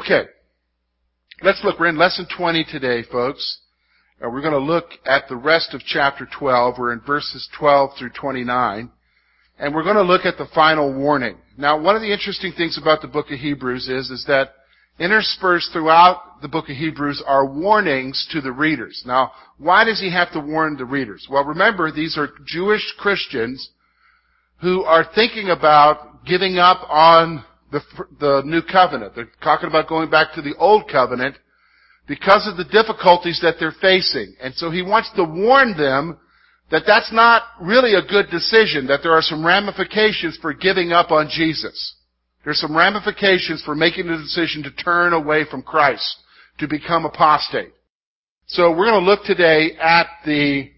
Okay. Let's look. We're in lesson 20 today, folks. Uh, we're going to look at the rest of chapter 12. We're in verses 12 through 29. And we're going to look at the final warning. Now, one of the interesting things about the book of Hebrews is, is that interspersed throughout the book of Hebrews are warnings to the readers. Now, why does he have to warn the readers? Well, remember, these are Jewish Christians who are thinking about giving up on the, the new covenant. They're talking about going back to the old covenant because of the difficulties that they're facing. And so he wants to warn them that that's not really a good decision, that there are some ramifications for giving up on Jesus. There's some ramifications for making the decision to turn away from Christ, to become apostate. So we're going to look today at the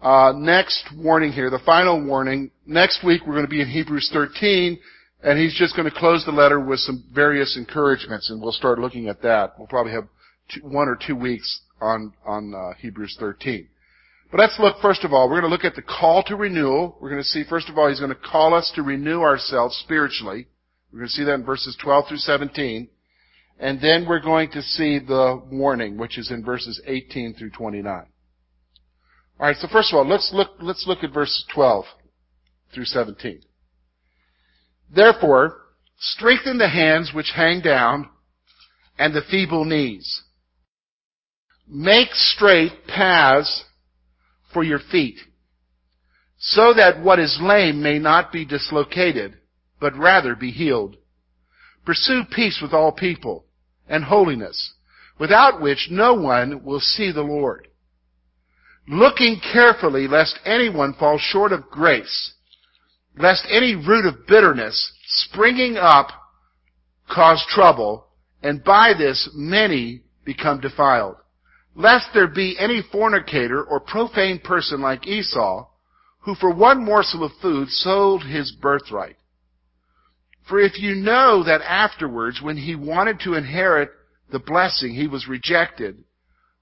uh, next warning here, the final warning. Next week we're going to be in Hebrews 13, and he's just going to close the letter with some various encouragements, and we'll start looking at that. We'll probably have two, one or two weeks on on uh, Hebrews 13. But let's look first of all. We're going to look at the call to renewal. We're going to see first of all he's going to call us to renew ourselves spiritually. We're going to see that in verses 12 through 17. And then we're going to see the warning, which is in verses 18 through 29. Alright, so first of all, let's look, let's look at verses 12 through 17. Therefore, strengthen the hands which hang down and the feeble knees. Make straight paths for your feet, so that what is lame may not be dislocated, but rather be healed. Pursue peace with all people and holiness, without which no one will see the Lord. Looking carefully lest anyone fall short of grace, lest any root of bitterness springing up cause trouble, and by this many become defiled. Lest there be any fornicator or profane person like Esau, who for one morsel of food sold his birthright. For if you know that afterwards, when he wanted to inherit the blessing, he was rejected,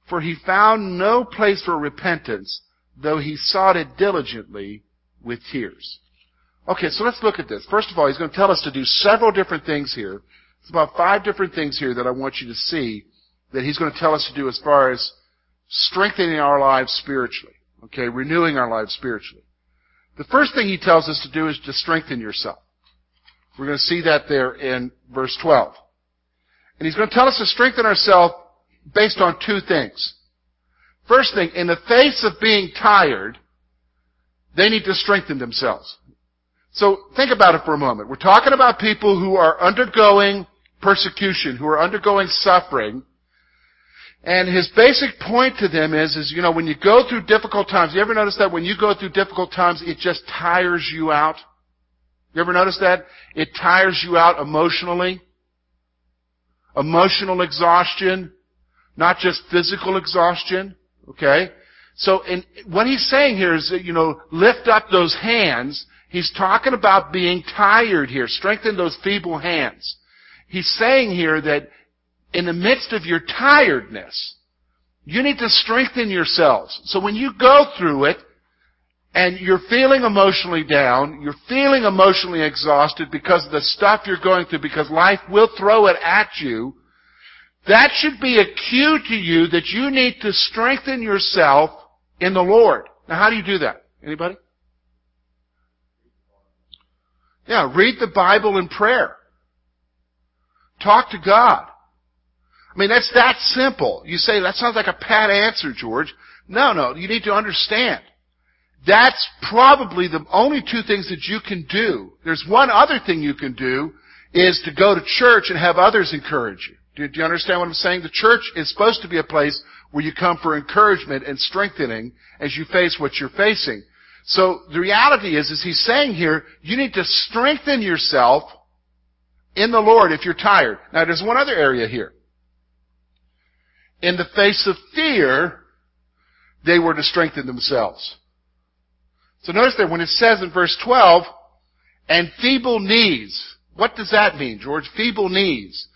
for he found no place for repentance, though he sought it diligently with tears. Okay, so let's look at this. First of all, he's going to tell us to do several different things here. It's about five different things here that I want you to see that he's going to tell us to do as far as strengthening our lives spiritually. Okay, renewing our lives spiritually. The first thing he tells us to do is to strengthen yourself. We're going to see that there in verse 12. And he's going to tell us to strengthen ourselves based on two things. First thing, in the face of being tired, they need to strengthen themselves. So think about it for a moment. We're talking about people who are undergoing persecution, who are undergoing suffering. And his basic point to them is, is, you know, when you go through difficult times, you ever notice that when you go through difficult times, it just tires you out? You ever notice that? It tires you out emotionally. Emotional exhaustion, not just physical exhaustion. Okay? So in, what he's saying here is that, you know, lift up those hands He's talking about being tired here. Strengthen those feeble hands. He's saying here that in the midst of your tiredness, you need to strengthen yourselves. So when you go through it, and you're feeling emotionally down, you're feeling emotionally exhausted because of the stuff you're going through, because life will throw it at you, that should be a cue to you that you need to strengthen yourself in the Lord. Now how do you do that? Anybody? Yeah, read the Bible in prayer. Talk to God. I mean, that's that simple. You say, that sounds like a pat answer, George. No, no, you need to understand. That's probably the only two things that you can do. There's one other thing you can do, is to go to church and have others encourage you. Do, do you understand what I'm saying? The church is supposed to be a place where you come for encouragement and strengthening as you face what you're facing. So the reality is, is he's saying here, you need to strengthen yourself in the Lord if you're tired. Now there's one other area here. In the face of fear, they were to strengthen themselves. So notice there when it says in verse 12, and feeble knees. What does that mean, George? Feeble knees.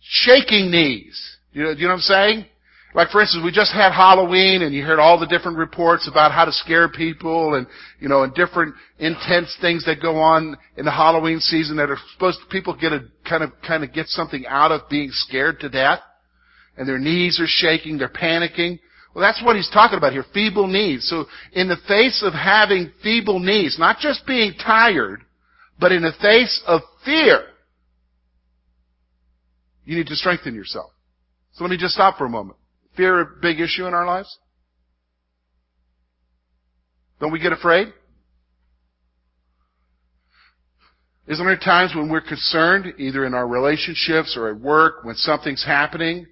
Shaking knees. You know, you know what I'm saying? Like for instance, we just had Halloween and you heard all the different reports about how to scare people and, you know, and different intense things that go on in the Halloween season that are supposed to, people get a, kind of, kind of get something out of being scared to death. And their knees are shaking, they're panicking. Well, that's what he's talking about here, feeble knees. So in the face of having feeble knees, not just being tired, but in the face of fear, you need to strengthen yourself. So let me just stop for a moment. Fear a big issue in our lives? Don't we get afraid? Isn't there times when we're concerned, either in our relationships or at work, when something's happening,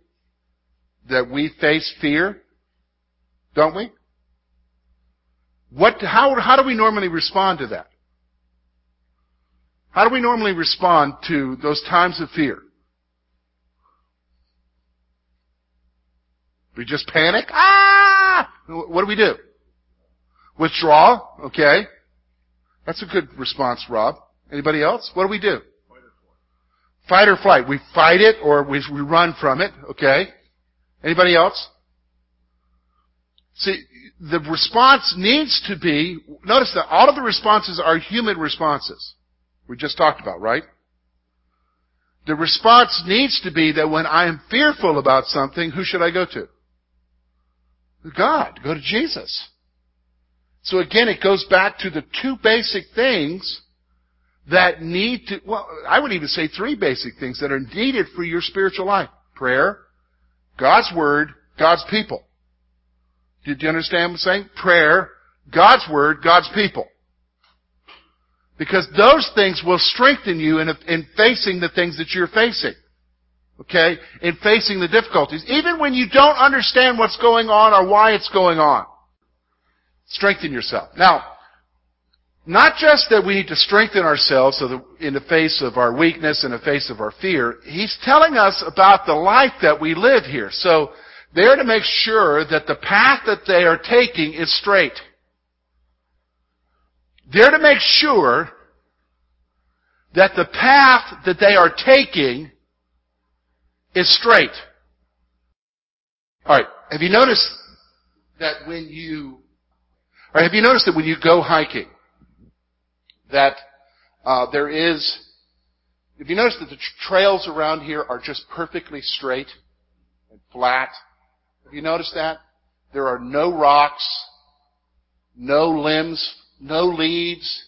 that we face fear? Don't we? What, how, how do we normally respond to that? How do we normally respond to those times of fear? We just panic. Ah! What do we do? Withdraw. Okay. That's a good response, Rob. Anybody else? What do we do? Fight or flight. We fight it or we, we run from it. Okay. Anybody else? See, the response needs to be, notice that all of the responses are human responses. We just talked about, right? The response needs to be that when I am fearful about something, who should I go to? God. Go to Jesus. So again, it goes back to the two basic things that need to, well, I would even say three basic things that are needed for your spiritual life. Prayer, God's Word, God's people. Did you understand what I'm saying? Prayer, God's Word, God's people. Because those things will strengthen you in, in facing the things that you're facing. Okay? In facing the difficulties. Even when you don't understand what's going on or why it's going on. Strengthen yourself. Now, not just that we need to strengthen ourselves in the face of our weakness, in the face of our fear, he's telling us about the life that we live here. So, they're to make sure that the path that they are taking is straight. They're to make sure that the path that they are taking is straight. Alright, have you noticed that when you, or have you noticed that when you go hiking, that uh, there is, have you noticed that the trails around here are just perfectly straight and flat? Have you noticed that? There are no rocks, no limbs, no leaves.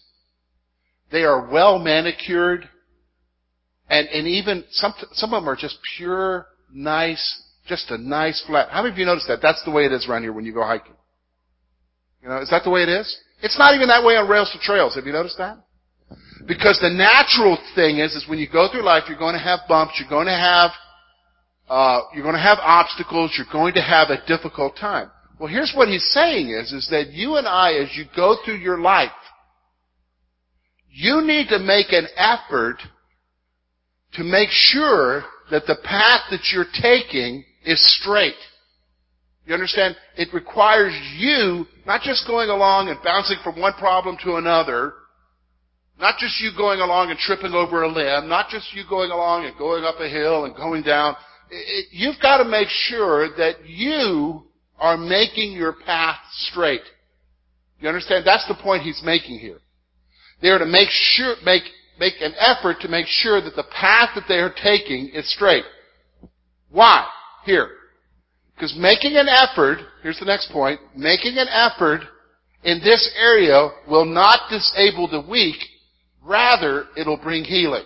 They are well manicured. And, and even some, some of them are just pure, nice, just a nice flat. How many of you noticed that? That's the way it is around here when you go hiking. You know, is that the way it is? It's not even that way on rails to trails. Have you noticed that? Because the natural thing is, is when you go through life, you're going to have bumps, you're going to have, uh, you're going to have obstacles, you're going to have a difficult time. Well, here's what he's saying is, is that you and I, as you go through your life, you need to make an effort to make sure that the path that you're taking is straight. You understand? It requires you not just going along and bouncing from one problem to another, not just you going along and tripping over a limb, not just you going along and going up a hill and going down. It, you've got to make sure that you are making your path straight. You understand? That's the point he's making here. They are to make sure, make make an effort to make sure that the path that they are taking is straight. Why? Here. Because making an effort, here's the next point, making an effort in this area will not disable the weak, rather it'll bring healing.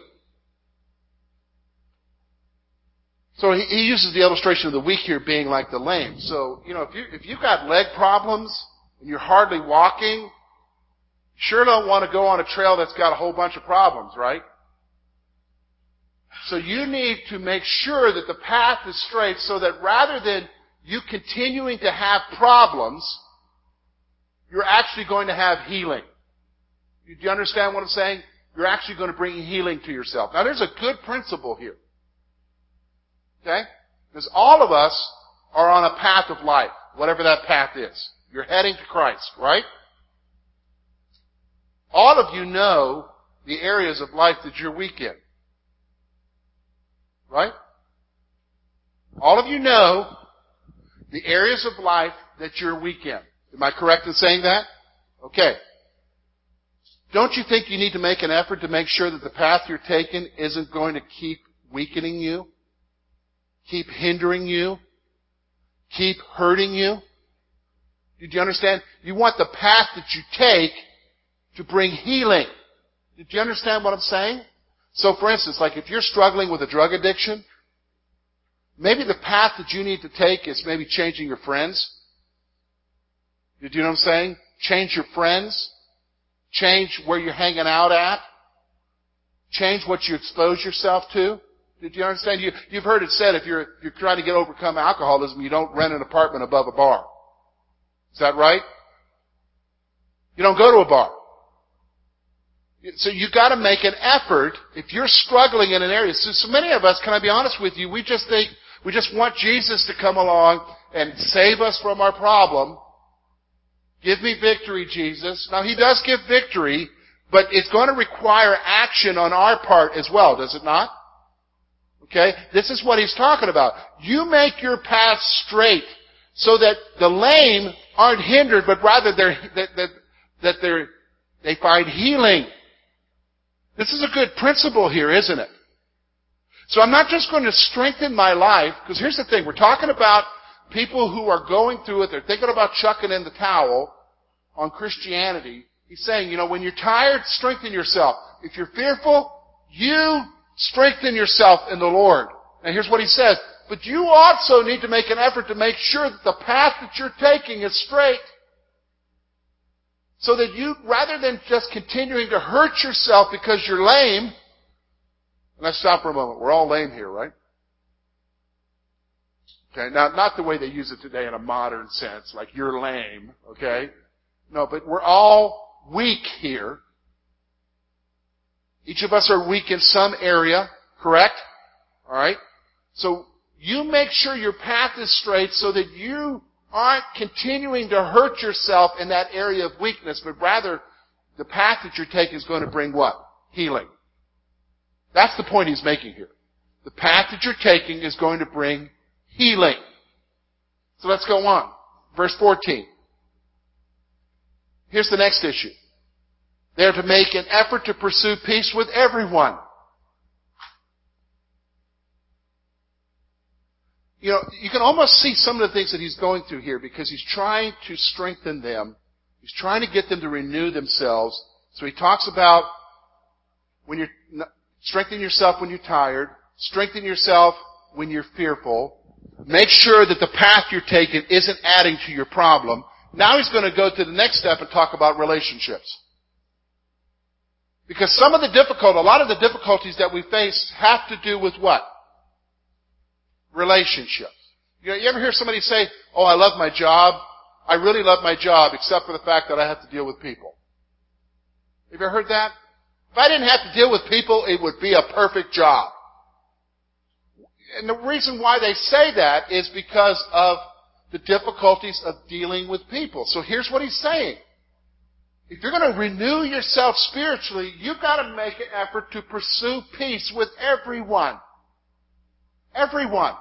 So he, uses the illustration of the weak here being like the lame. So, you know, if you if you've got leg problems and you're hardly walking, Sure don't want to go on a trail that's got a whole bunch of problems, right? So you need to make sure that the path is straight so that rather than you continuing to have problems, you're actually going to have healing. Do you understand what I'm saying? You're actually going to bring healing to yourself. Now there's a good principle here. Okay? Because all of us are on a path of life, whatever that path is. You're heading to Christ, right? All of you know the areas of life that you're weak in. Right? All of you know The areas of life that you're weak in. Am I correct in saying that? Okay. Don't you think you need to make an effort to make sure that the path you're taking isn't going to keep weakening you? Keep hindering you? Keep hurting you? Did you understand? You want the path that you take to bring healing. Do you understand what I'm saying? So for instance, like if you're struggling with a drug addiction, maybe the path that you need to take is maybe changing your friends. Did you know what I'm saying? Change your friends. Change where you're hanging out at. Change what you expose yourself to. Did you understand? You, you've heard it said if you're, if you're trying to get overcome alcoholism, you don't rent an apartment above a bar. Is that right? You don't go to a bar. So you got to make an effort if you're struggling in an area. So, so many of us, can I be honest with you, we just think we just want Jesus to come along and save us from our problem. Give me victory, Jesus. Now He does give victory, but it's going to require action on our part as well, does it not? Okay? This is what He's talking about. You make your path straight so that the lame aren't hindered, but rather they're, that, that, that they're, they find healing. This is a good principle here, isn't it? So I'm not just going to strengthen my life, because here's the thing, we're talking about people who are going through it, they're thinking about chucking in the towel on Christianity. He's saying, you know, when you're tired, strengthen yourself. If you're fearful, you strengthen yourself in the Lord. And here's what he says, but you also need to make an effort to make sure that the path that you're taking is straight. So that you, rather than just continuing to hurt yourself because you're lame, let's stop for a moment. We're all lame here, right? Okay, now, not the way they use it today in a modern sense, like you're lame, okay? No, but we're all weak here. Each of us are weak in some area, correct? Alright? So, you make sure your path is straight so that you aren't continuing to hurt yourself in that area of weakness, but rather the path that you're taking is going to bring what? Healing. That's the point he's making here. The path that you're taking is going to bring healing. So let's go on. Verse 14. Here's the next issue. They're to make an effort to pursue peace with everyone. You know, you can almost see some of the things that he's going through here because he's trying to strengthen them. He's trying to get them to renew themselves. So he talks about when you're strengthen yourself when you're tired, strengthen yourself when you're fearful. Make sure that the path you're taking isn't adding to your problem. Now he's going to go to the next step and talk about relationships. Because some of the difficult, a lot of the difficulties that we face have to do with what? Relationships. You, know, you ever hear somebody say, oh, I love my job. I really love my job except for the fact that I have to deal with people. Have you ever heard that? If I didn't have to deal with people, it would be a perfect job. And the reason why they say that is because of the difficulties of dealing with people. So here's what he's saying. If you're going to renew yourself spiritually, you've got to make an effort to pursue peace with everyone. Everyone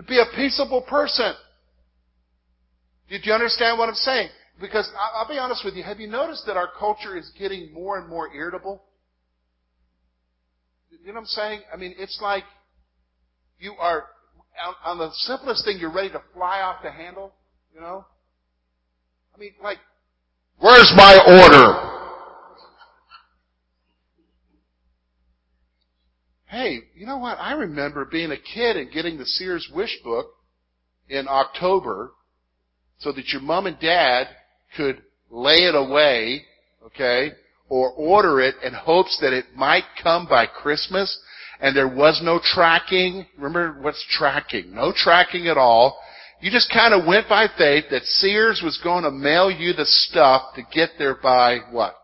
to be a peaceable person. Did you understand what I'm saying? Because I'll be honest with you, have you noticed that our culture is getting more and more irritable? You know what I'm saying? I mean, it's like you are, on the simplest thing, you're ready to fly off the handle, you know? I mean, like, where's my order? Hey, you know what? I remember being a kid and getting the Sears Wish book in October so that your mom and dad could lay it away, okay, or order it in hopes that it might come by Christmas and there was no tracking. Remember what's tracking? No tracking at all. You just kind of went by faith that Sears was going to mail you the stuff to get there by what?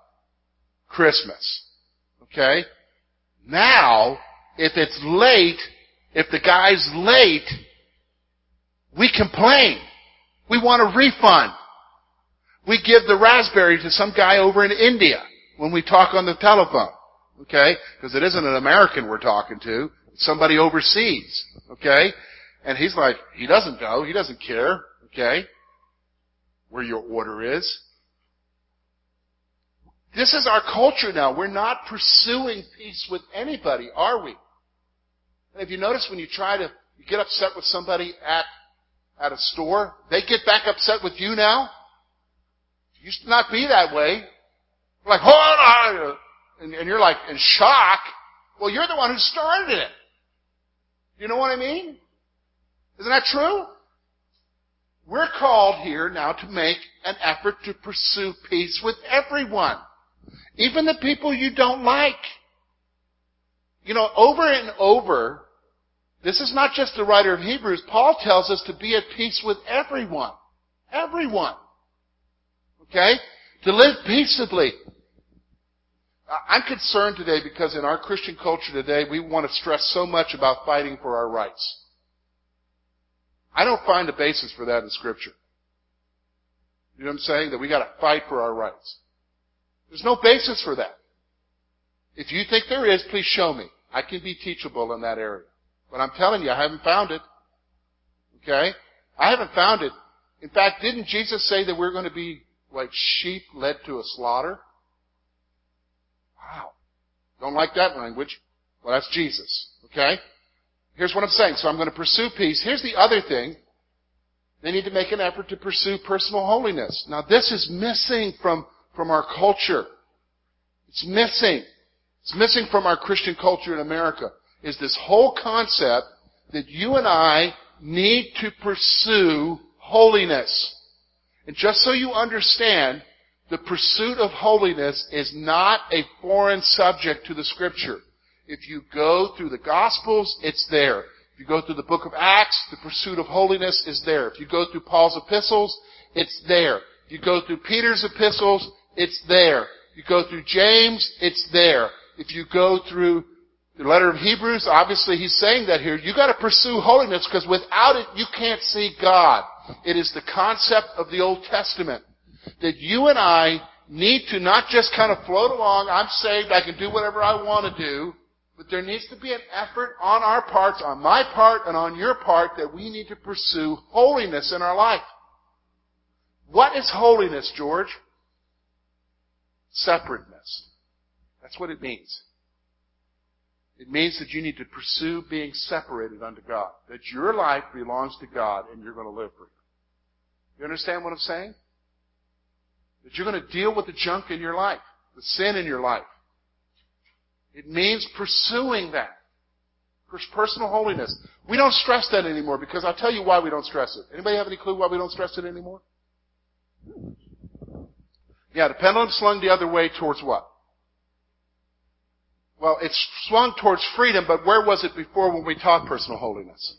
Christmas. Okay? Now, if it's late, if the guy's late, we complain. We want a refund. We give the raspberry to some guy over in India when we talk on the telephone. Okay? Because it isn't an American we're talking to. It's somebody overseas. Okay? And he's like, he doesn't know. He doesn't care. Okay? Where your order is. This is our culture now. We're not pursuing peace with anybody, are we? And if you notice when you try to you get upset with somebody at at a store, they get back upset with you now. It used to not be that way. Like, hold on, and, and you're like in shock. Well, you're the one who started it. You know what I mean? Isn't that true? We're called here now to make an effort to pursue peace with everyone. Even the people you don't like. You know, over and over, this is not just the writer of Hebrews. Paul tells us to be at peace with everyone. Everyone. Okay? To live peaceably. I'm concerned today because in our Christian culture today, we want to stress so much about fighting for our rights. I don't find a basis for that in Scripture. You know what I'm saying? That we gotta fight for our rights. There's no basis for that. If you think there is, please show me. I can be teachable in that area. But I'm telling you, I haven't found it. Okay? I haven't found it. In fact, didn't Jesus say that we're going to be like sheep led to a slaughter? Wow. Don't like that language. Well, that's Jesus. Okay? Here's what I'm saying. So I'm going to pursue peace. Here's the other thing. They need to make an effort to pursue personal holiness. Now this is missing from, from our culture. It's missing. It's missing from our Christian culture in America is this whole concept that you and I need to pursue holiness. And just so you understand, the pursuit of holiness is not a foreign subject to the scripture. If you go through the Gospels, it's there. If you go through the book of Acts, the pursuit of holiness is there. If you go through Paul's epistles, it's there. If you go through Peter's epistles, it's there. If you go through James, it's there. If you go through the letter of Hebrews, obviously he's saying that here. You gotta pursue holiness because without it, you can't see God. It is the concept of the Old Testament. That you and I need to not just kind of float along, I'm saved, I can do whatever I want to do, but there needs to be an effort on our parts, on my part and on your part, that we need to pursue holiness in our life. What is holiness, George? Separateness. That's what it means. It means that you need to pursue being separated unto God. That your life belongs to God and you're going to live for Him. You understand what I'm saying? That you're going to deal with the junk in your life, the sin in your life. It means pursuing that. Personal holiness. We don't stress that anymore because I'll tell you why we don't stress it. Anybody have any clue why we don't stress it anymore? Yeah, the pendulum slung the other way towards what? Well, it's swung towards freedom, but where was it before when we taught personal holiness?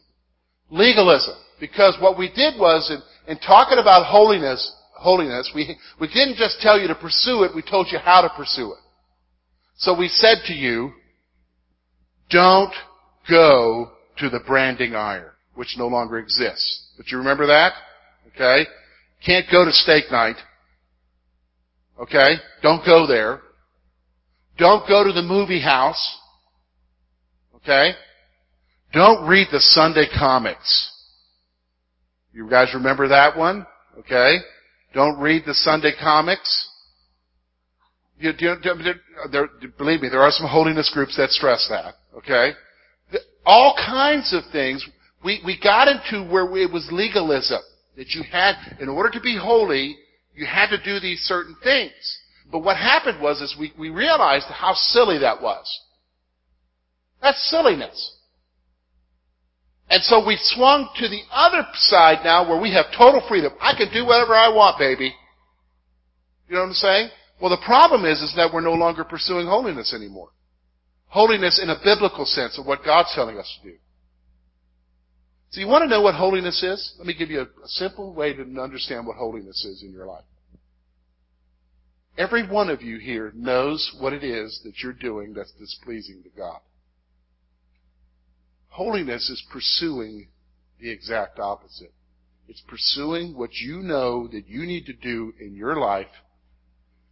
Legalism. Because what we did was, in, in talking about holiness, holiness, we, we didn't just tell you to pursue it, we told you how to pursue it. So we said to you, don't go to the branding iron, which no longer exists. But you remember that? Okay? Can't go to steak night. Okay? Don't go there. Don't go to the movie house. Okay? Don't read the Sunday comics. You guys remember that one? Okay? Don't read the Sunday comics. You, you, there, believe me, there are some holiness groups that stress that. Okay? All kinds of things. We, we got into where it was legalism. That you had, in order to be holy, you had to do these certain things. But what happened was is we, we realized how silly that was. That's silliness. And so we swung to the other side now where we have total freedom. I can do whatever I want, baby. You know what I'm saying? Well, the problem is, is that we're no longer pursuing holiness anymore. Holiness in a biblical sense of what God's telling us to do. So you want to know what holiness is? Let me give you a, a simple way to understand what holiness is in your life. Every one of you here knows what it is that you're doing that's displeasing to God. Holiness is pursuing the exact opposite. It's pursuing what you know that you need to do in your life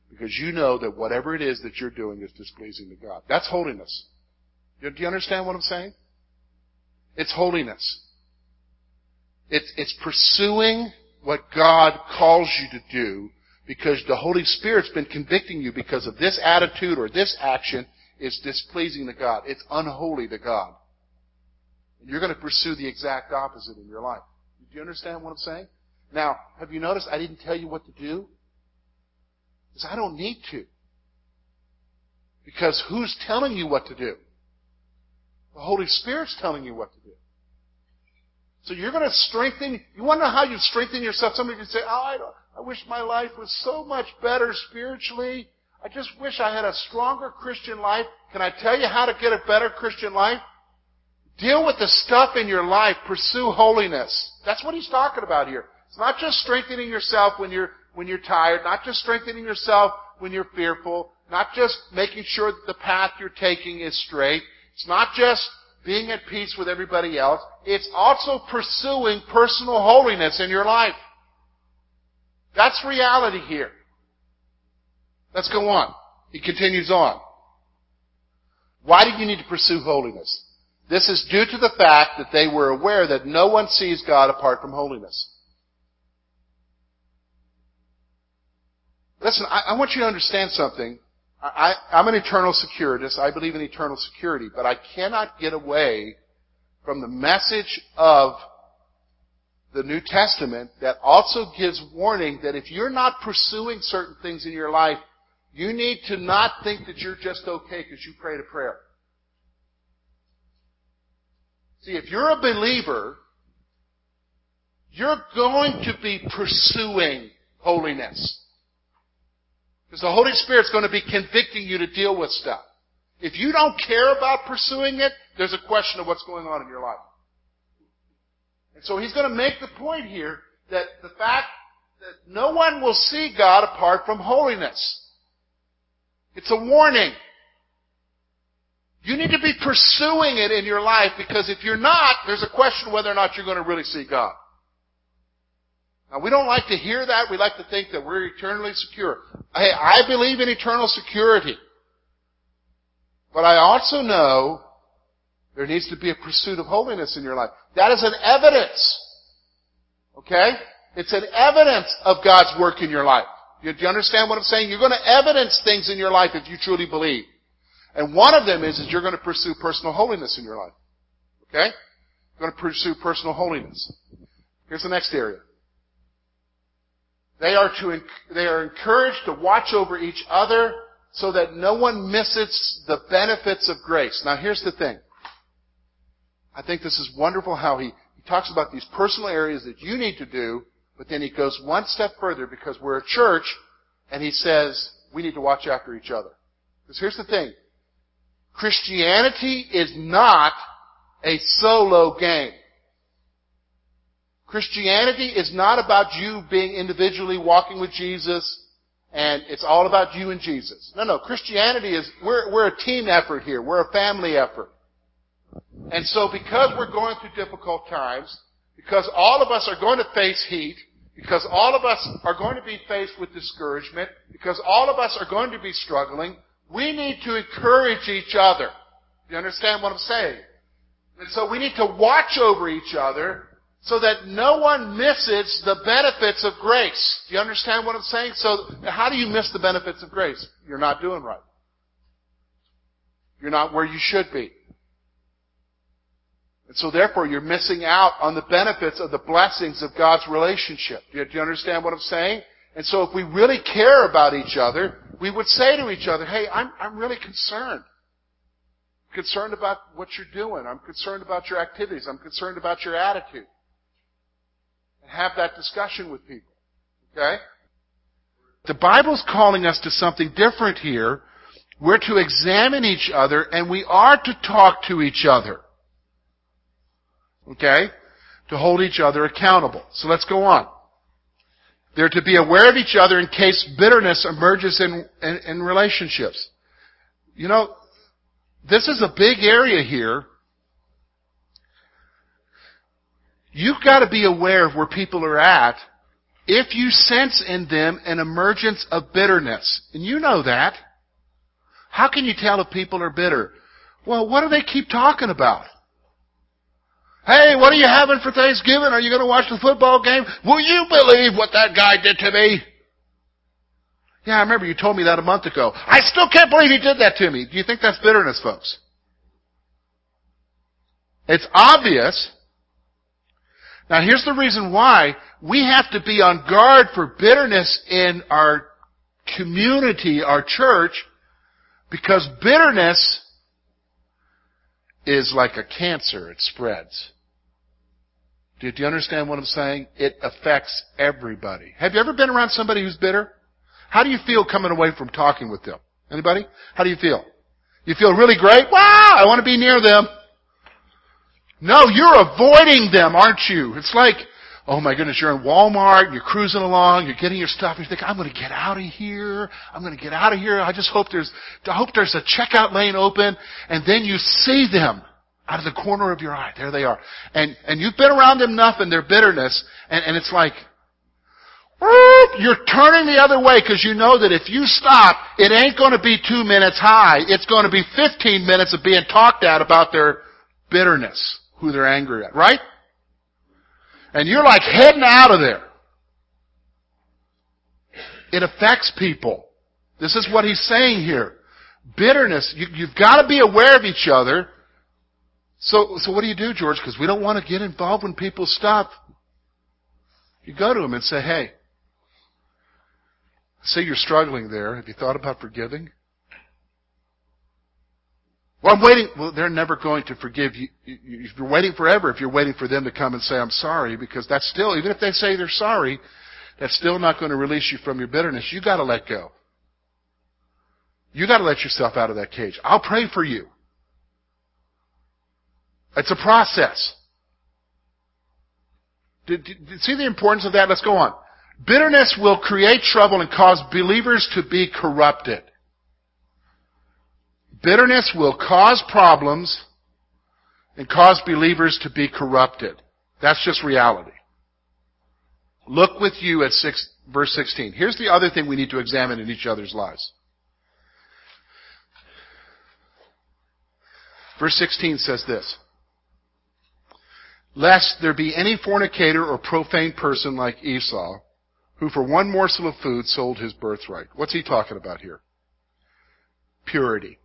because you know that whatever it is that you're doing is displeasing to God. That's holiness. Do you understand what I'm saying? It's holiness. It's, it's pursuing what God calls you to do because the Holy Spirit's been convicting you because of this attitude or this action is displeasing to God. It's unholy to God. And you're going to pursue the exact opposite in your life. Do you understand what I'm saying? Now, have you noticed I didn't tell you what to do? Because I don't need to. Because who's telling you what to do? The Holy Spirit's telling you what to do. So you're going to strengthen, you want to know how you strengthen yourself? Somebody can say, oh, I, I wish my life was so much better spiritually. I just wish I had a stronger Christian life. Can I tell you how to get a better Christian life? Deal with the stuff in your life. Pursue holiness. That's what he's talking about here. It's not just strengthening yourself when you're, when you're tired, not just strengthening yourself when you're fearful, not just making sure that the path you're taking is straight. It's not just being at peace with everybody else. It's also pursuing personal holiness in your life. That's reality here. Let's go on. He continues on. Why do you need to pursue holiness? This is due to the fact that they were aware that no one sees God apart from holiness. Listen, I, I want you to understand something. I, am an eternal securitist. I believe in eternal security, but I cannot get away from the message of the New Testament that also gives warning that if you're not pursuing certain things in your life, you need to not think that you're just okay because you prayed a prayer. See, if you're a believer, you're going to be pursuing holiness. Because the Holy Spirit's going to be convicting you to deal with stuff. If you don't care about pursuing it, there's a question of what's going on in your life. And so he's going to make the point here that the fact that no one will see God apart from holiness. It's a warning. You need to be pursuing it in your life because if you're not, there's a question whether or not you're going to really see God. Now, we don't like to hear that. We like to think that we're eternally secure. Hey, I believe in eternal security. But I also know there needs to be a pursuit of holiness in your life. That is an evidence. Okay? It's an evidence of God's work in your life. Do you understand what I'm saying? You're going to evidence things in your life if you truly believe. And one of them is, is you're going to pursue personal holiness in your life. Okay? You're going to pursue personal holiness. Here's the next area. They are to, they are encouraged to watch over each other so that no one misses the benefits of grace. Now here's the thing. I think this is wonderful how he, he talks about these personal areas that you need to do, but then he goes one step further because we're a church and he says we need to watch after each other. Because here's the thing. Christianity is not a solo game. Christianity is not about you being individually walking with Jesus and it's all about you and Jesus. No, no. Christianity is, we're, we're a team effort here. We're a family effort. And so because we're going through difficult times, because all of us are going to face heat, because all of us are going to be faced with discouragement, because all of us are going to be struggling, we need to encourage each other. You understand what I'm saying? And so we need to watch over each other so that no one misses the benefits of grace. Do you understand what I'm saying? So how do you miss the benefits of grace? You're not doing right. You're not where you should be. And so therefore you're missing out on the benefits of the blessings of God's relationship. Do you, understand what I'm saying? And so if we really care about each other, we would say to each other, hey, I'm, I'm really concerned. I'm concerned about what you're doing. I'm concerned about your activities. I'm concerned about your attitude and have that discussion with people. Okay? The Bible's calling us to something different here. We're to examine each other and we are to talk to each other. Okay? To hold each other accountable. So let's go on. They're to be aware of each other in case bitterness emerges in, in, in relationships. You know, this is a big area here You've got to be aware of where people are at if you sense in them an emergence of bitterness. And you know that. How can you tell if people are bitter? Well, what do they keep talking about? Hey, what are you having for Thanksgiving? Are you going to watch the football game? Will you believe what that guy did to me? Yeah, I remember you told me that a month ago. I still can't believe he did that to me. Do you think that's bitterness, folks? It's obvious. Now here's the reason why we have to be on guard for bitterness in our community, our church, because bitterness is like a cancer. It spreads. Do you understand what I'm saying? It affects everybody. Have you ever been around somebody who's bitter? How do you feel coming away from talking with them? Anybody? How do you feel? You feel really great? Wow, I want to be near them. No, you're avoiding them, aren't you? It's like, oh my goodness, you're in Walmart, you're cruising along, you're getting your stuff, and you think, I'm going to get out of here. I'm going to get out of here. I just hope there's, I hope there's a checkout lane open. And then you see them out of the corner of your eye. There they are. And, and you've been around them enough in their bitterness, and, and it's like, you're turning the other way because you know that if you stop, it ain't going to be two minutes hi. It's going to be 15 minutes of being talked at about their bitterness, who they're angry at, right? And you're like heading out of there. It affects people. This is what he's saying here. Bitterness, you, you've got to be aware of each other. So, so what do you do, George? Because we don't want to get involved when people stop. You go to them and say, hey, say you're struggling there. Have you thought about forgiving? Well, I'm waiting. Well, they're never going to forgive you. You're waiting forever if you're waiting for them to come and say, I'm sorry, because that's still, even if they say they're sorry, that's still not going to release you from your bitterness. You gotta let go. You gotta let yourself out of that cage. I'll pray for you. It's a process. Did, did, see the importance of that? Let's go on. Bitterness will create trouble and cause believers to be corrupted. Bitterness will cause problems and cause believers to be corrupted. That's just reality. Look with you at six, verse 16. Here's the other thing we need to examine in each other's lives. Verse 16 says this lest there be any fornicator or profane person like Esau, who for one morsel of food sold his birthright. What's he talking about here? Purity.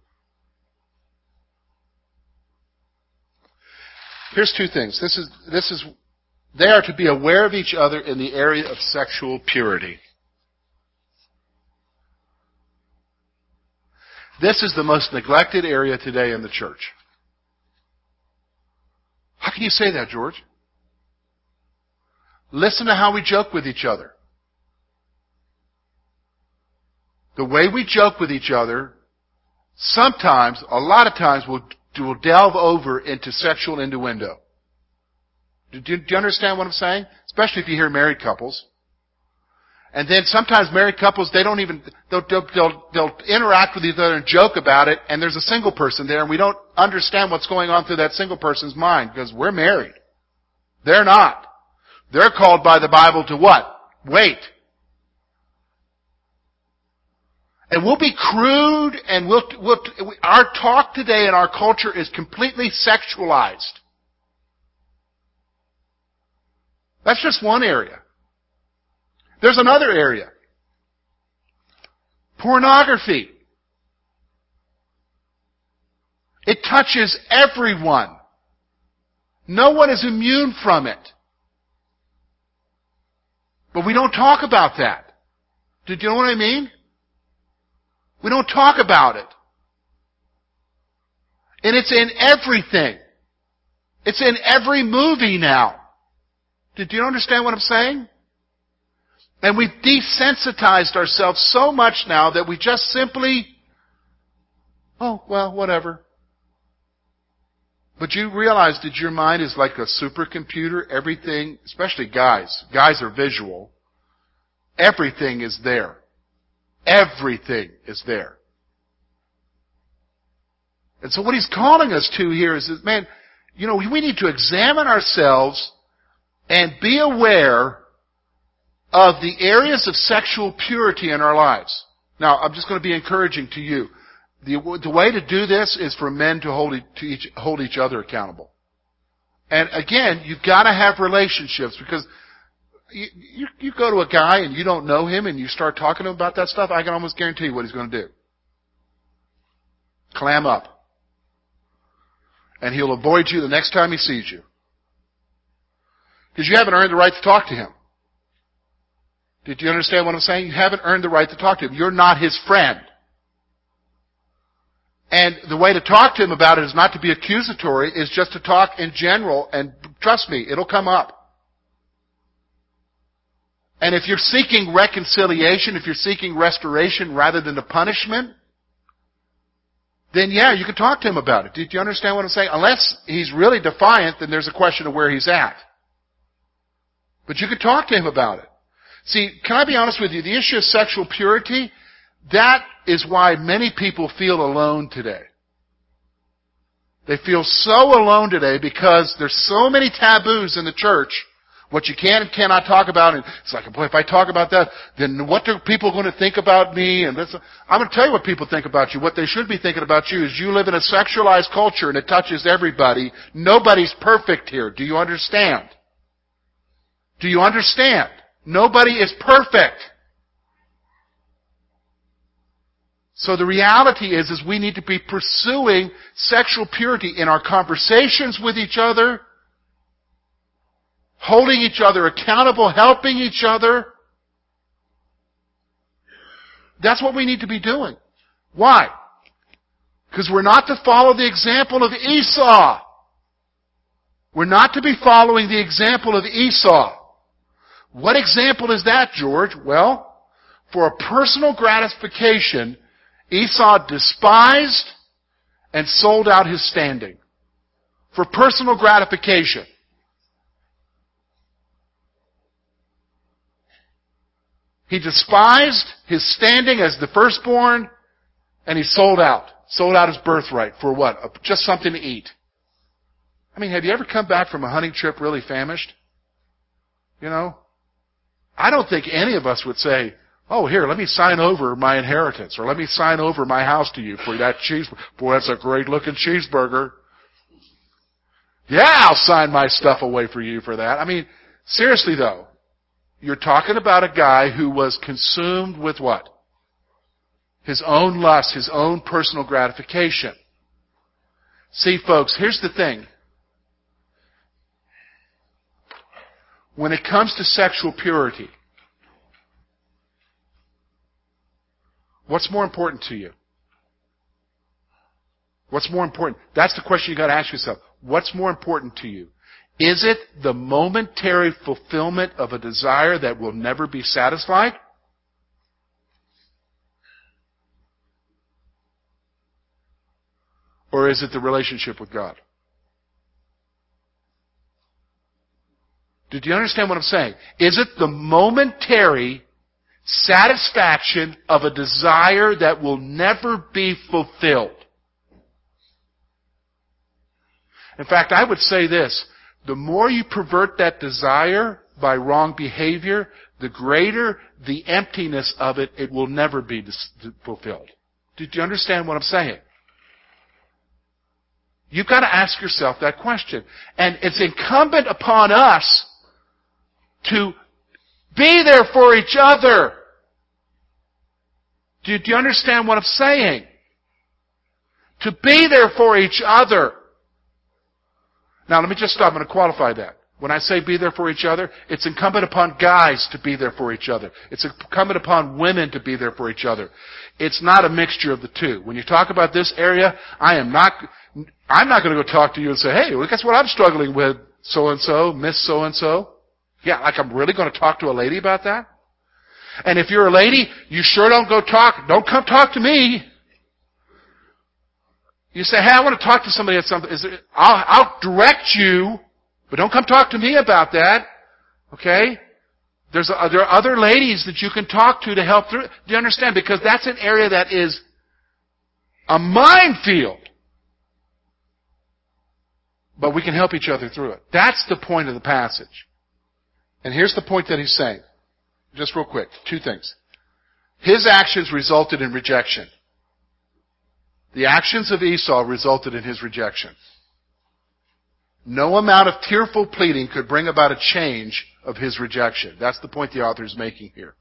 Here's two things. This is, this is, they are to be aware of each other in the area of sexual purity. This is the most neglected area today in the church. How can you say that, George? Listen to how we joke with each other. The way we joke with each other, sometimes, a lot of times, will, will delve over into sexual innuendo. Do, do, do you understand what I'm saying? Especially if you hear married couples. And then sometimes married couples, they don't even, they'll, they'll, they'll, they'll, interact with each other and joke about it, and there's a single person there, and we don't understand what's going on through that single person's mind, because we're married. They're not. They're called by the Bible to what? Wait. And we'll be crude, and we'll, we'll, our talk today in our culture is completely sexualized. That's just one area. There's another area. Pornography. It touches everyone. No one is immune from it. But we don't talk about that. Do you know what I mean? We don't talk about it. And it's in everything. It's in every movie now. Did you understand what I'm saying? And we've desensitized ourselves so much now that we just simply, oh, well, whatever. But you realize that your mind is like a supercomputer. Everything, especially guys, guys are visual. Everything is there. Everything is there. And so what he's calling us to here is that, man, you know, we need to examine ourselves and be aware of the areas of sexual purity in our lives. Now, I'm just going to be encouraging to you. The, the way to do this is for men to hold, to each, hold each other accountable. And again, you've got to have relationships because you, you, you go to a guy and you don't know him and you start talking to him about that stuff, I can almost guarantee you what he's going to do. Clam up. And he'll avoid you the next time he sees you. Because you haven't earned the right to talk to him. Did you understand what I'm saying? You haven't earned the right to talk to him. You're not his friend. And the way to talk to him about it is not to be accusatory, is just to talk in general, and trust me, it'll come up. And if you're seeking reconciliation, if you're seeking restoration rather than the punishment, then yeah, you can talk to him about it. Did you understand what I'm saying? Unless he's really defiant, then there's a question of where he's at. But you can talk to him about it. See, can I be honest with you? The issue of sexual purity, that is why many people feel alone today. They feel so alone today because there's so many taboos in the church what you can and cannot talk about. And it's like, boy, if I talk about that, then what are people going to think about me? And this, I'm going to tell you what people think about you. What they should be thinking about you is you live in a sexualized culture and it touches everybody. Nobody's perfect here. Do you understand? Do you understand? Nobody is perfect. So the reality is, is we need to be pursuing sexual purity in our conversations with each other, holding each other accountable, helping each other. That's what we need to be doing. Why? Because we're not to follow the example of Esau. We're not to be following the example of Esau. What example is that, George? Well, for a personal gratification, Esau despised and sold out his standing. For personal gratification. He despised his standing as the firstborn, and he sold out. Sold out his birthright for what? Just something to eat. I mean, have you ever come back from a hunting trip really famished? You know? I don't think any of us would say, oh, here, let me sign over my inheritance, or let me sign over my house to you for that cheese. Boy, that's a great looking cheeseburger. Yeah, I'll sign my stuff away for you for that. I mean, seriously though, you're talking about a guy who was consumed with what? His own lust, his own personal gratification. See, folks, here's the thing. When it comes to sexual purity, what's more important to you? What's more important? That's the question you gotta ask yourself. What's more important to you? Is it the momentary fulfillment of a desire that will never be satisfied? Or is it the relationship with God? Did you understand what I'm saying? Is it the momentary satisfaction of a desire that will never be fulfilled? In fact, I would say this the more you pervert that desire by wrong behavior, the greater the emptiness of it, it will never be fulfilled. Did you understand what I'm saying? You've got to ask yourself that question. And it's incumbent upon us to be there for each other. Do you, understand what I'm saying? To be there for each other. Now let me just stop. I'm going to qualify that. When I say be there for each other, it's incumbent upon guys to be there for each other. It's incumbent upon women to be there for each other. It's not a mixture of the two. When you talk about this area, I am not, I'm not going to go talk to you and say, hey, well, guess what I'm struggling with? So and so, Miss so and so. Yeah, like I'm really going to talk to a lady about that? And if you're a lady, you sure don't go talk, don't come talk to me. You say, hey, I want to talk to somebody at something. There, I'll, I'll direct you, but don't come talk to me about that. Okay? There's a, there are other ladies that you can talk to to help through. Do you understand? Because that's an area that is a minefield. But we can help each other through it. That's the point of the passage. And here's the point that he's saying. Just real quick. Two things. His actions resulted in rejection. The actions of Esau resulted in his rejection. No amount of tearful pleading could bring about a change of his rejection. That's the point the author is making here.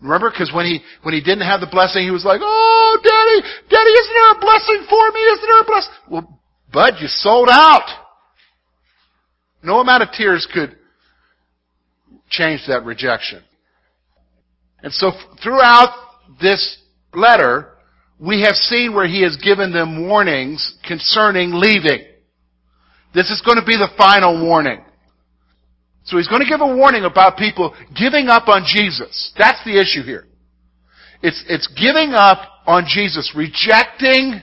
Remember, because when he when he didn't have the blessing, he was like, "Oh, Daddy, Daddy, isn't there a blessing for me? Isn't there a blessing?" Well, Bud, you sold out. No amount of tears could change that rejection. And so throughout this letter, we have seen where he has given them warnings concerning leaving. This is going to be the final warning. So he's going to give a warning about people giving up on Jesus. That's the issue here. It's, it's giving up on Jesus, rejecting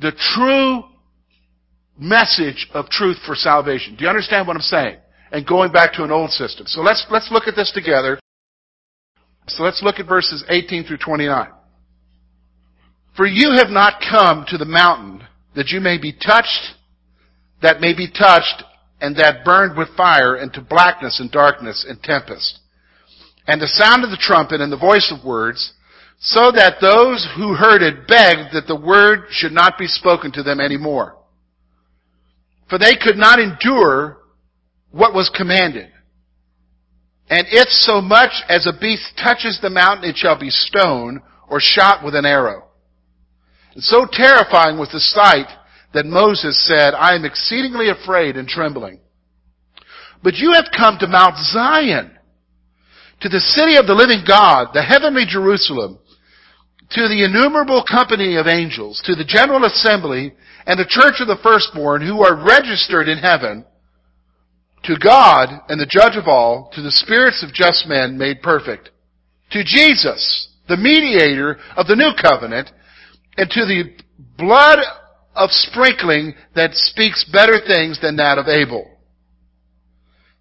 the true message of truth for salvation. Do you understand what I'm saying? And going back to an old system. So let's, let's look at this together. So let's look at verses 18 through 29. For you have not come to the mountain that you may be touched, that may be touched, and that burned with fire into blackness and darkness and tempest, and the sound of the trumpet and the voice of words, so that those who heard it begged that the word should not be spoken to them any more. For they could not endure what was commanded. And if so much as a beast touches the mountain, it shall be stoned or shot with an arrow. And so terrifying was the sight that Moses said, I am exceedingly afraid and trembling. But you have come to Mount Zion, to the city of the living God, the heavenly Jerusalem, to the innumerable company of angels, to the general assembly and the church of the firstborn who are registered in heaven, to God and the judge of all, to the spirits of just men made perfect, to Jesus, the mediator of the new covenant, and to the blood of sprinkling that speaks better things than that of Abel.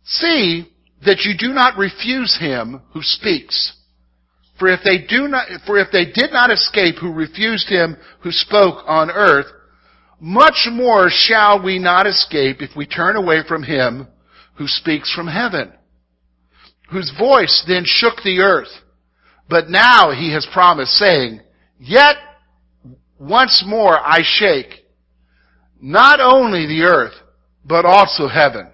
See that you do not refuse him who speaks. For if they do not, for if they did not escape who refused him who spoke on earth, much more shall we not escape if we turn away from him who speaks from heaven, whose voice then shook the earth. But now he has promised saying, yet once more I shake not only the earth, but also heaven.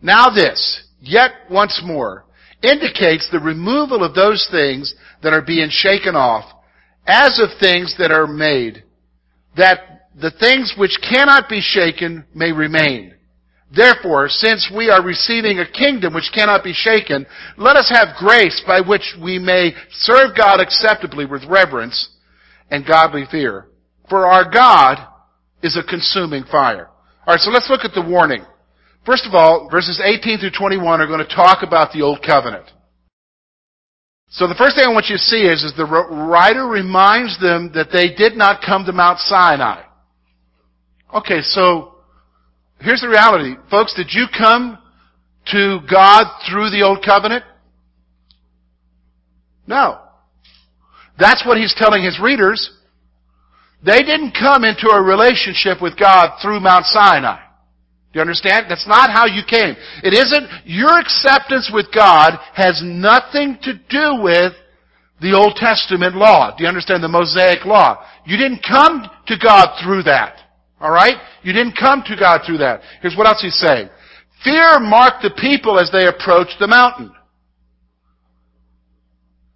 Now this, yet once more, indicates the removal of those things that are being shaken off, as of things that are made, that the things which cannot be shaken may remain. Therefore, since we are receiving a kingdom which cannot be shaken, let us have grace by which we may serve God acceptably with reverence and godly fear. For our God is a consuming fire. Alright, so let's look at the warning. First of all, verses 18 through 21 are going to talk about the Old Covenant. So the first thing I want you to see is, is the writer reminds them that they did not come to Mount Sinai. Okay, so here's the reality. Folks, did you come to God through the Old Covenant? No. That's what he's telling his readers. They didn't come into a relationship with God through Mount Sinai. Do you understand? That's not how you came. It isn't, your acceptance with God has nothing to do with the Old Testament law. Do you understand the Mosaic law? You didn't come to God through that. Alright? You didn't come to God through that. Here's what else he's saying. Fear marked the people as they approached the mountain.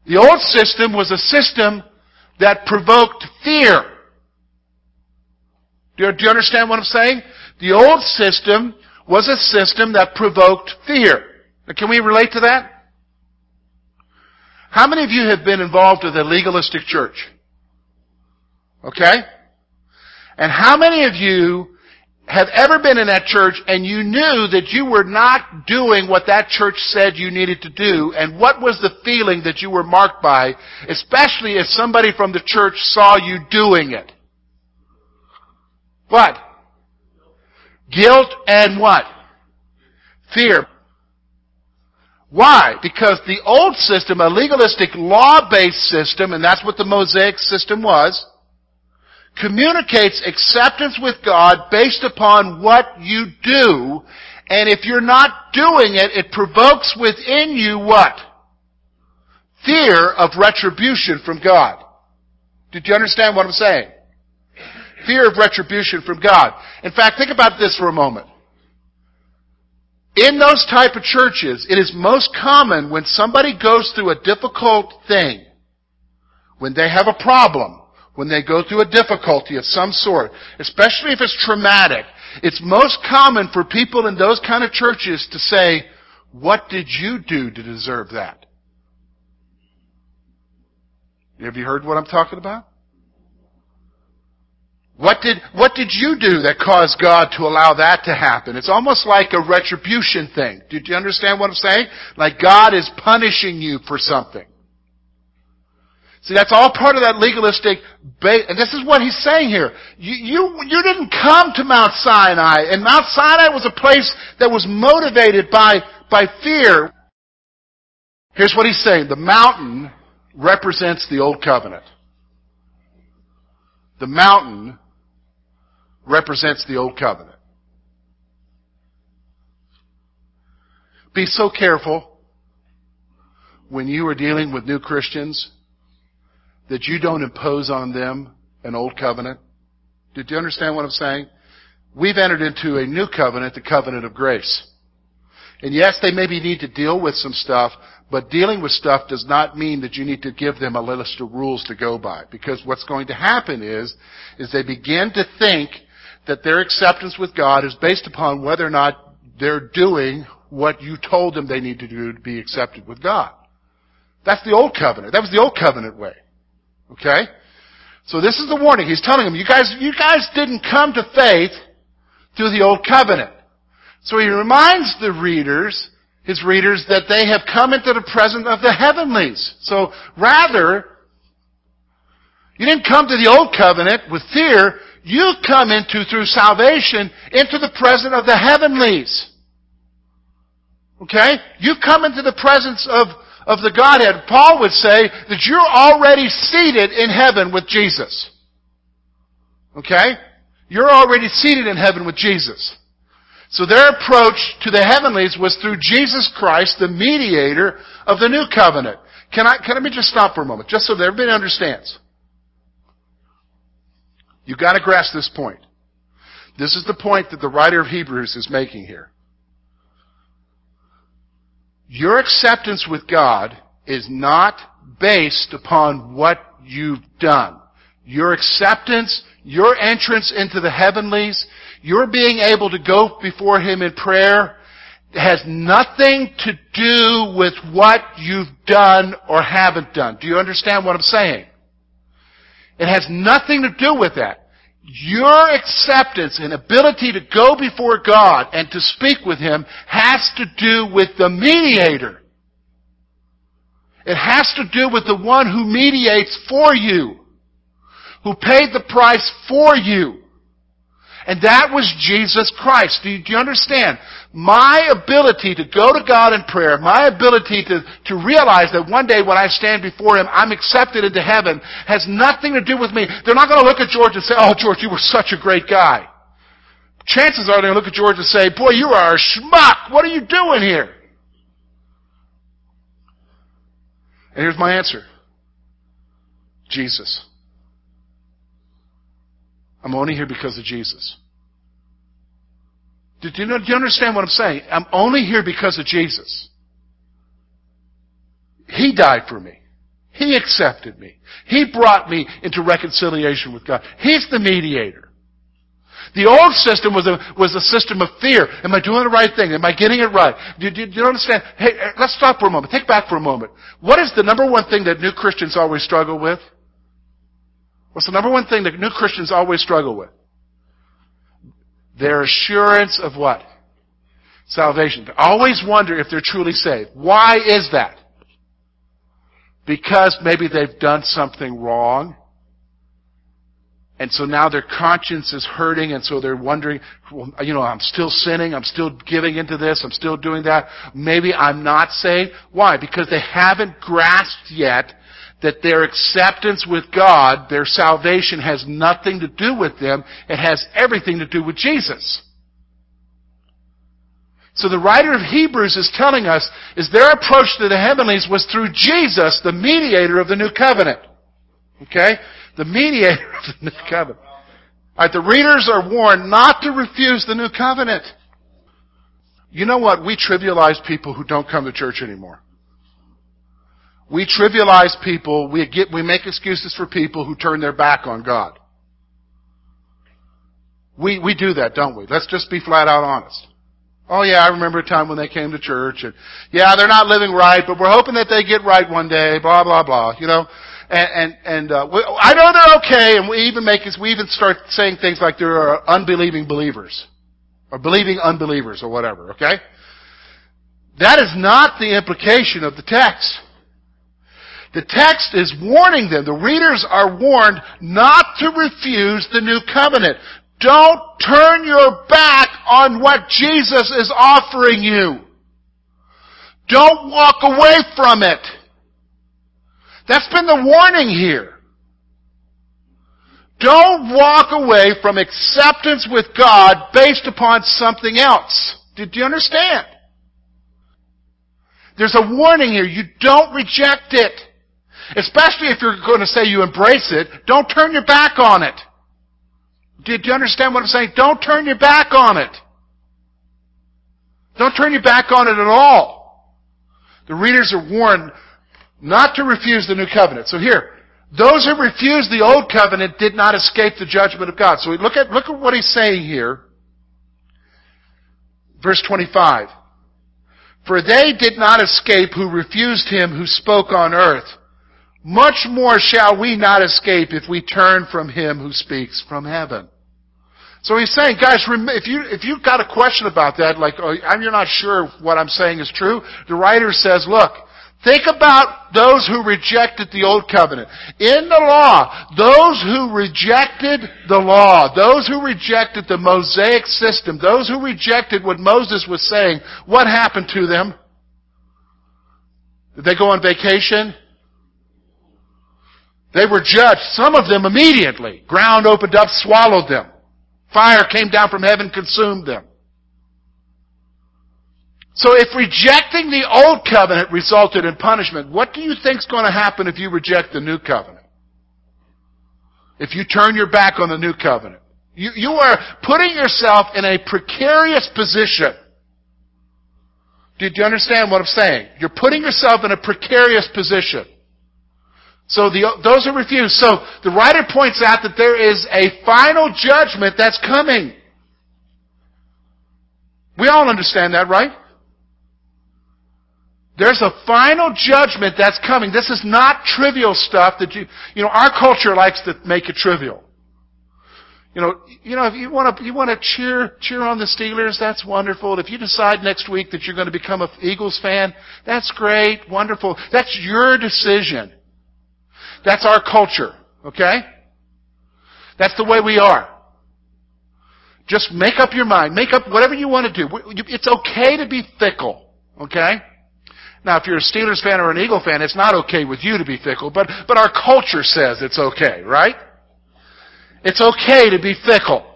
The old system was a system that provoked fear. Do you, understand what I'm saying? The old system was a system that provoked fear. Now, can we relate to that? How many of you have been involved with a legalistic church? Okay? And how many of you have ever been in that church and you knew that you were not doing what that church said you needed to do and what was the feeling that you were marked by, especially if somebody from the church saw you doing it? What? Guilt and what? Fear. Why? Because the old system, a legalistic law-based system, and that's what the Mosaic system was, communicates acceptance with God based upon what you do, and if you're not doing it, it provokes within you what? Fear of retribution from God. Did you understand what I'm saying? fear of retribution from God. In fact, think about this for a moment. In those type of churches, it is most common when somebody goes through a difficult thing, when they have a problem, when they go through a difficulty of some sort, especially if it's traumatic, it's most common for people in those kind of churches to say, what did you do to deserve that? Have you heard what I'm talking about? What did, what did you do that caused God to allow that to happen? It's almost like a retribution thing. Did you understand what I'm saying? Like God is punishing you for something. See, that's all part of that legalistic, ba- and this is what he's saying here. You, you, you didn't come to Mount Sinai, and Mount Sinai was a place that was motivated by, by fear. Here's what he's saying. The mountain represents the old covenant. The mountain represents the old covenant. Be so careful when you are dealing with new Christians that you don't impose on them an old covenant. Did you understand what I'm saying? We've entered into a new covenant, the covenant of grace. And yes, they maybe need to deal with some stuff, but dealing with stuff does not mean that you need to give them a list of rules to go by. Because what's going to happen is, is they begin to think that their acceptance with God is based upon whether or not they're doing what you told them they need to do to be accepted with God. That's the old covenant. That was the old covenant way. Okay? So this is the warning. He's telling them, you guys, you guys didn't come to faith through the old covenant. So he reminds the readers his readers that they have come into the presence of the heavenlies. So rather, you didn't come to the old covenant with fear. You come into, through salvation, into the presence of the heavenlies. Okay? You come into the presence of, of the Godhead. Paul would say that you're already seated in heaven with Jesus. Okay? You're already seated in heaven with Jesus. So their approach to the heavenlies was through Jesus Christ, the mediator of the new covenant. Can I, can I just stop for a moment, just so that everybody understands? You've got to grasp this point. This is the point that the writer of Hebrews is making here. Your acceptance with God is not based upon what you've done. Your acceptance, your entrance into the heavenlies your being able to go before Him in prayer has nothing to do with what you've done or haven't done. Do you understand what I'm saying? It has nothing to do with that. Your acceptance and ability to go before God and to speak with Him has to do with the mediator. It has to do with the one who mediates for you, who paid the price for you. And that was Jesus Christ. Do you, do you, understand? My ability to go to God in prayer, my ability to, to realize that one day when I stand before Him, I'm accepted into heaven, has nothing to do with me. They're not going to look at George and say, oh, George, you were such a great guy. Chances are they're going to look at George and say, boy, you are a schmuck. What are you doing here? And here's my answer. Jesus. I'm only here because of Jesus. Do you, know, do you understand what I'm saying? I'm only here because of Jesus. He died for me. He accepted me. He brought me into reconciliation with God. He's the mediator. The old system was a, was a system of fear. Am I doing the right thing? Am I getting it right? Do, do, do you understand? Hey, let's stop for a moment. Take back for a moment. What is the number one thing that new Christians always struggle with? What's the number one thing that new Christians always struggle with? Their assurance of what? Salvation. They always wonder if they're truly saved. Why is that? Because maybe they've done something wrong. And so now their conscience is hurting, and so they're wondering, well, you know, I'm still sinning, I'm still giving into this, I'm still doing that. Maybe I'm not saved. Why? Because they haven't grasped yet that their acceptance with God, their salvation has nothing to do with them. It has everything to do with Jesus. So the writer of Hebrews is telling us is their approach to the heavenlies was through Jesus, the mediator of the new covenant. Okay? The mediator of the new covenant. Alright, the readers are warned not to refuse the new covenant. You know what? We trivialize people who don't come to church anymore. We trivialize people, we get, we make excuses for people who turn their back on God. We, we do that, don't we? Let's just be flat out honest. Oh yeah, I remember a time when they came to church and yeah, they're not living right, but we're hoping that they get right one day, blah, blah, blah, you know? And, and, and uh, we, I know they're okay, and we even make we even start saying things like there are unbelieving believers. Or believing unbelievers or whatever, okay? That is not the implication of the text. The text is warning them. The readers are warned not to refuse the new covenant. Don't turn your back on what Jesus is offering you. Don't walk away from it. That's been the warning here. Don't walk away from acceptance with God based upon something else. Did you understand? There's a warning here. You don't reject it. Especially if you're going to say you embrace it, don't turn your back on it. Did you understand what I'm saying? Don't turn your back on it. Don't turn your back on it at all. The readers are warned not to refuse the new covenant. So here, those who refused the old covenant did not escape the judgment of God. So we look at, look at what he's saying here. Verse 25. For they did not escape who refused him who spoke on earth. Much more shall we not escape if we turn from him who speaks from heaven. So he's saying, guys, if you if you've got a question about that, like oh, you're not sure what I'm saying is true, the writer says, look, think about those who rejected the old covenant. In the law, those who rejected the law, those who rejected the Mosaic system, those who rejected what Moses was saying, what happened to them? Did they go on vacation? They were judged, some of them immediately. Ground opened up, swallowed them. Fire came down from heaven, consumed them. So if rejecting the old covenant resulted in punishment, what do you think is going to happen if you reject the new covenant? If you turn your back on the new covenant? You, you are putting yourself in a precarious position. Did you understand what I'm saying? You're putting yourself in a precarious position. So the, those who refuse. So the writer points out that there is a final judgment that's coming. We all understand that, right? There's a final judgment that's coming. This is not trivial stuff that you, you know, our culture likes to make it trivial. You know, you know, if you want to, you want to cheer, cheer on the Steelers, that's wonderful. If you decide next week that you're going to become an Eagles fan, that's great, wonderful. That's your decision. That's our culture, okay? That's the way we are. Just make up your mind. Make up whatever you want to do. It's okay to be fickle, okay? Now, if you're a Steelers fan or an Eagle fan, it's not okay with you to be fickle, but, but our culture says it's okay, right? It's okay to be fickle.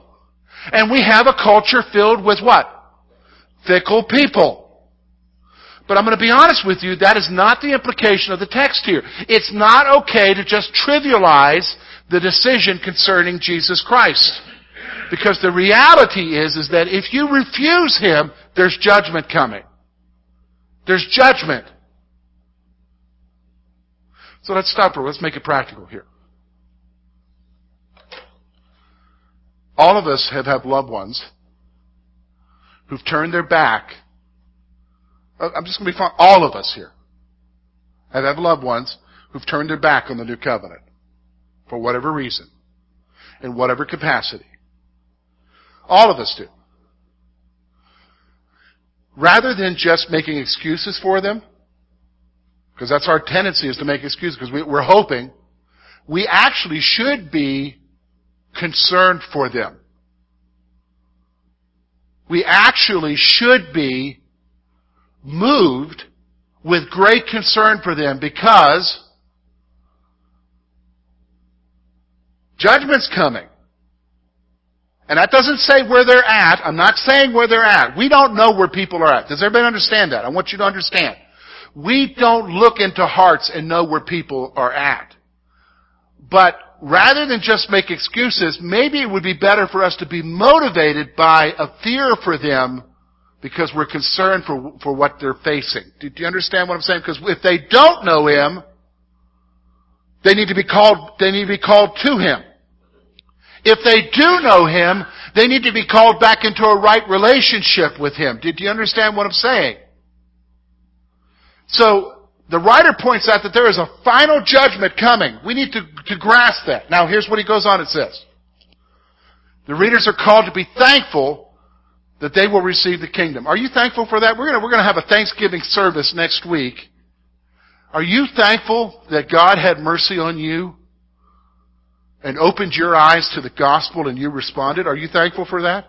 And we have a culture filled with what? Fickle people. But I'm going to be honest with you, that is not the implication of the text here. It's not okay to just trivialize the decision concerning Jesus Christ. Because the reality is, is that if you refuse Him, there's judgment coming. There's judgment. So let's stop here. Let's make it practical here. All of us have had loved ones who've turned their back Uh, I'm just going to be frank. All of us here have had loved ones who've turned their back on the new covenant for whatever reason, in whatever capacity. All of us do. Rather than just making excuses for them, because that's our tendency is to make excuses because we, we're hoping, we actually should be concerned for them. We actually should be moved with great concern for them because judgment's coming. And that doesn't say where they're at. I'm not saying where they're at. We don't know where people are at. Does everybody understand that? I want you to understand. We don't look into hearts and know where people are at. But rather than just make excuses, maybe it would be better for us to be motivated by a fear for them because we're concerned for, for what they're facing. Do, do you understand what I'm saying? Because if they don't know Him, they need to be called, they need to be called to Him. If they do know Him, they need to be called back into a right relationship with Him. Did you understand what I'm saying? So, the writer points out that there is a final judgment coming. We need to, to grasp that. Now here's what he goes on and says. The readers are called to be thankful that they will receive the kingdom. Are you thankful for that? We're gonna, we're gonna have a Thanksgiving service next week. Are you thankful that God had mercy on you and opened your eyes to the gospel and you responded? Are you thankful for that?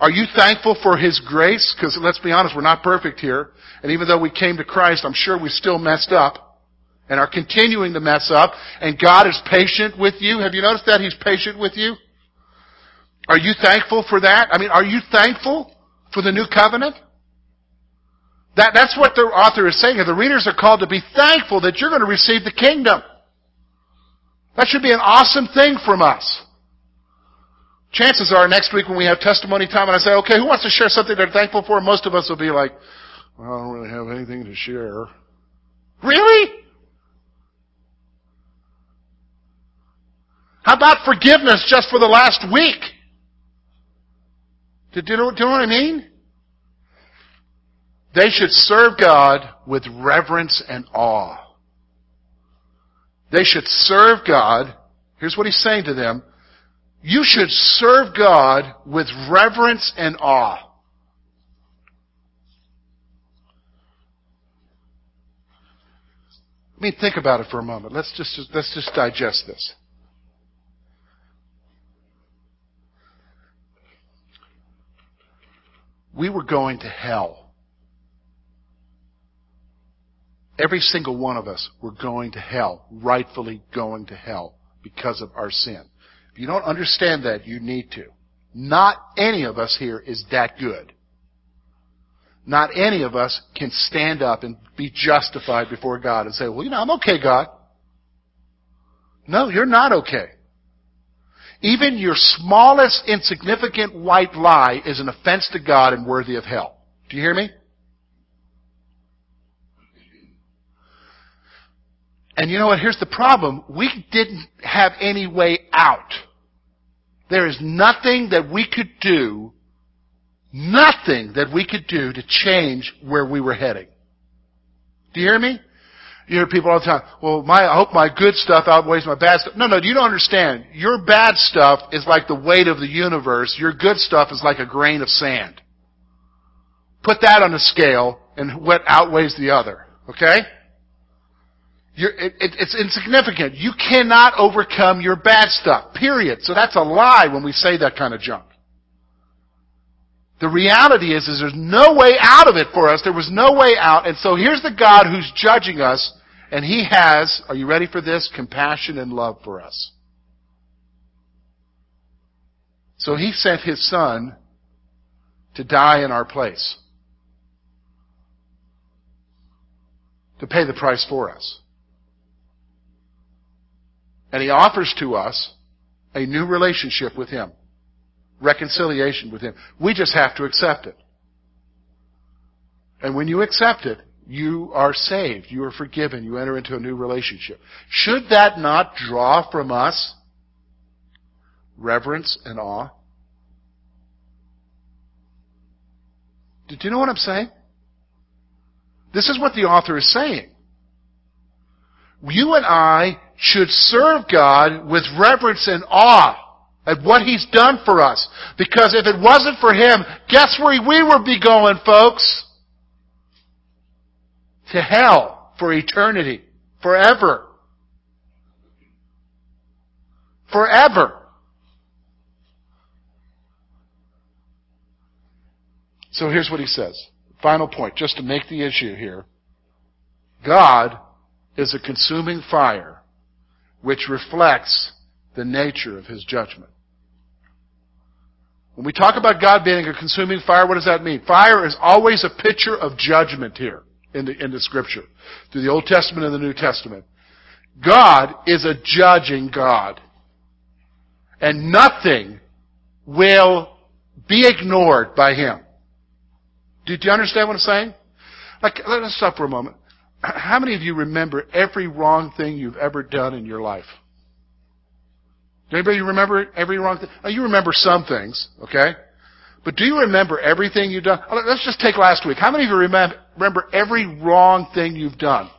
Are you thankful for His grace? Because let's be honest, we're not perfect here. And even though we came to Christ, I'm sure we still messed up and are continuing to mess up. And God is patient with you. Have you noticed that He's patient with you? Are you thankful for that? I mean, are you thankful for the new covenant? That, that's what the author is saying. The readers are called to be thankful that you're going to receive the kingdom. That should be an awesome thing from us. Chances are next week when we have testimony time and I say, okay, who wants to share something they're thankful for? Most of us will be like, well, I don't really have anything to share. Really? How about forgiveness just for the last week? Do you know, do you know what I mean? They should serve God with reverence and awe. They should serve God. Here's what he's saying to them. You should serve God with reverence and awe. I mean, think about it for a moment. Let's just, let's just digest this. We were going to hell. Every single one of us were going to hell, rightfully going to hell because of our sin. If you don't understand that, you need to. Not any of us here is that good. Not any of us can stand up and be justified before God and say, well, you know, I'm okay, God. No, you're not okay. Even your smallest insignificant white lie is an offense to God and worthy of hell. Do you hear me? And you know what? Here's the problem. We didn't have any way out. There is nothing that we could do, nothing that we could do to change where we were heading. Do you hear me? You hear people all the time, well, my, I hope my good stuff outweighs my bad stuff. No, no, you don't understand. Your bad stuff is like the weight of the universe. Your good stuff is like a grain of sand. Put that on a scale and what outweighs the other. Okay? It, it, it's insignificant. You cannot overcome your bad stuff. Period. So that's a lie when we say that kind of junk. The reality is, is there's no way out of it for us. There was no way out. And so here's the God who's judging us, and He has, are you ready for this? Compassion and love for us. So He sent His Son to die in our place. To pay the price for us. And he offers to us a new relationship with him. Reconciliation with him. We just have to accept it. And when you accept it, you are saved. You are forgiven. You enter into a new relationship. Should that not draw from us reverence and awe? Do you know what I'm saying? This is what the author is saying. You and I should serve God with reverence and awe at what He's done for us. Because if it wasn't for Him, guess where we would be going, folks? To hell for eternity. Forever. Forever. So here's what he says. Final point, just to make the issue here. God is a consuming fire which reflects the nature of his judgment. When we talk about God being a consuming fire, what does that mean? Fire is always a picture of judgment here in the, in the scripture, through the Old Testament and the New Testament. God is a judging God. And nothing will be ignored by Him. Do, do you understand what I'm saying? Like, let us stop for a moment. How many of you remember every wrong thing you've ever done in your life? Anybody remember every wrong thing? Oh, you remember some things, okay? But do you remember everything you've done? Oh, let's just take last week. How many of you remember, remember every wrong thing you've done?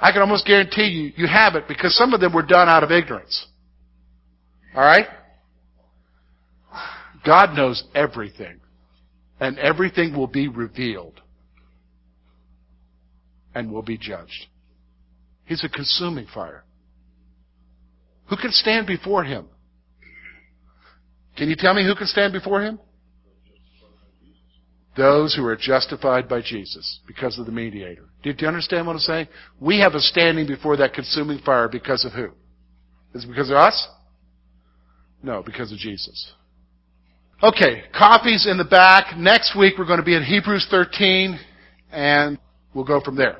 I can almost guarantee you, you have it because some of them were done out of ignorance. Alright? God knows everything. And everything will be revealed. And will be judged. He's a consuming fire. Who can stand before him? Can you tell me who can stand before him? Those who are justified by Jesus because of the mediator. Do you understand what I'm saying? We have a standing before that consuming fire because of who? Is it because of us? No, because of Jesus. Okay, coffee's in the back. Next week we're going to be in Hebrews 13 and we'll go from there.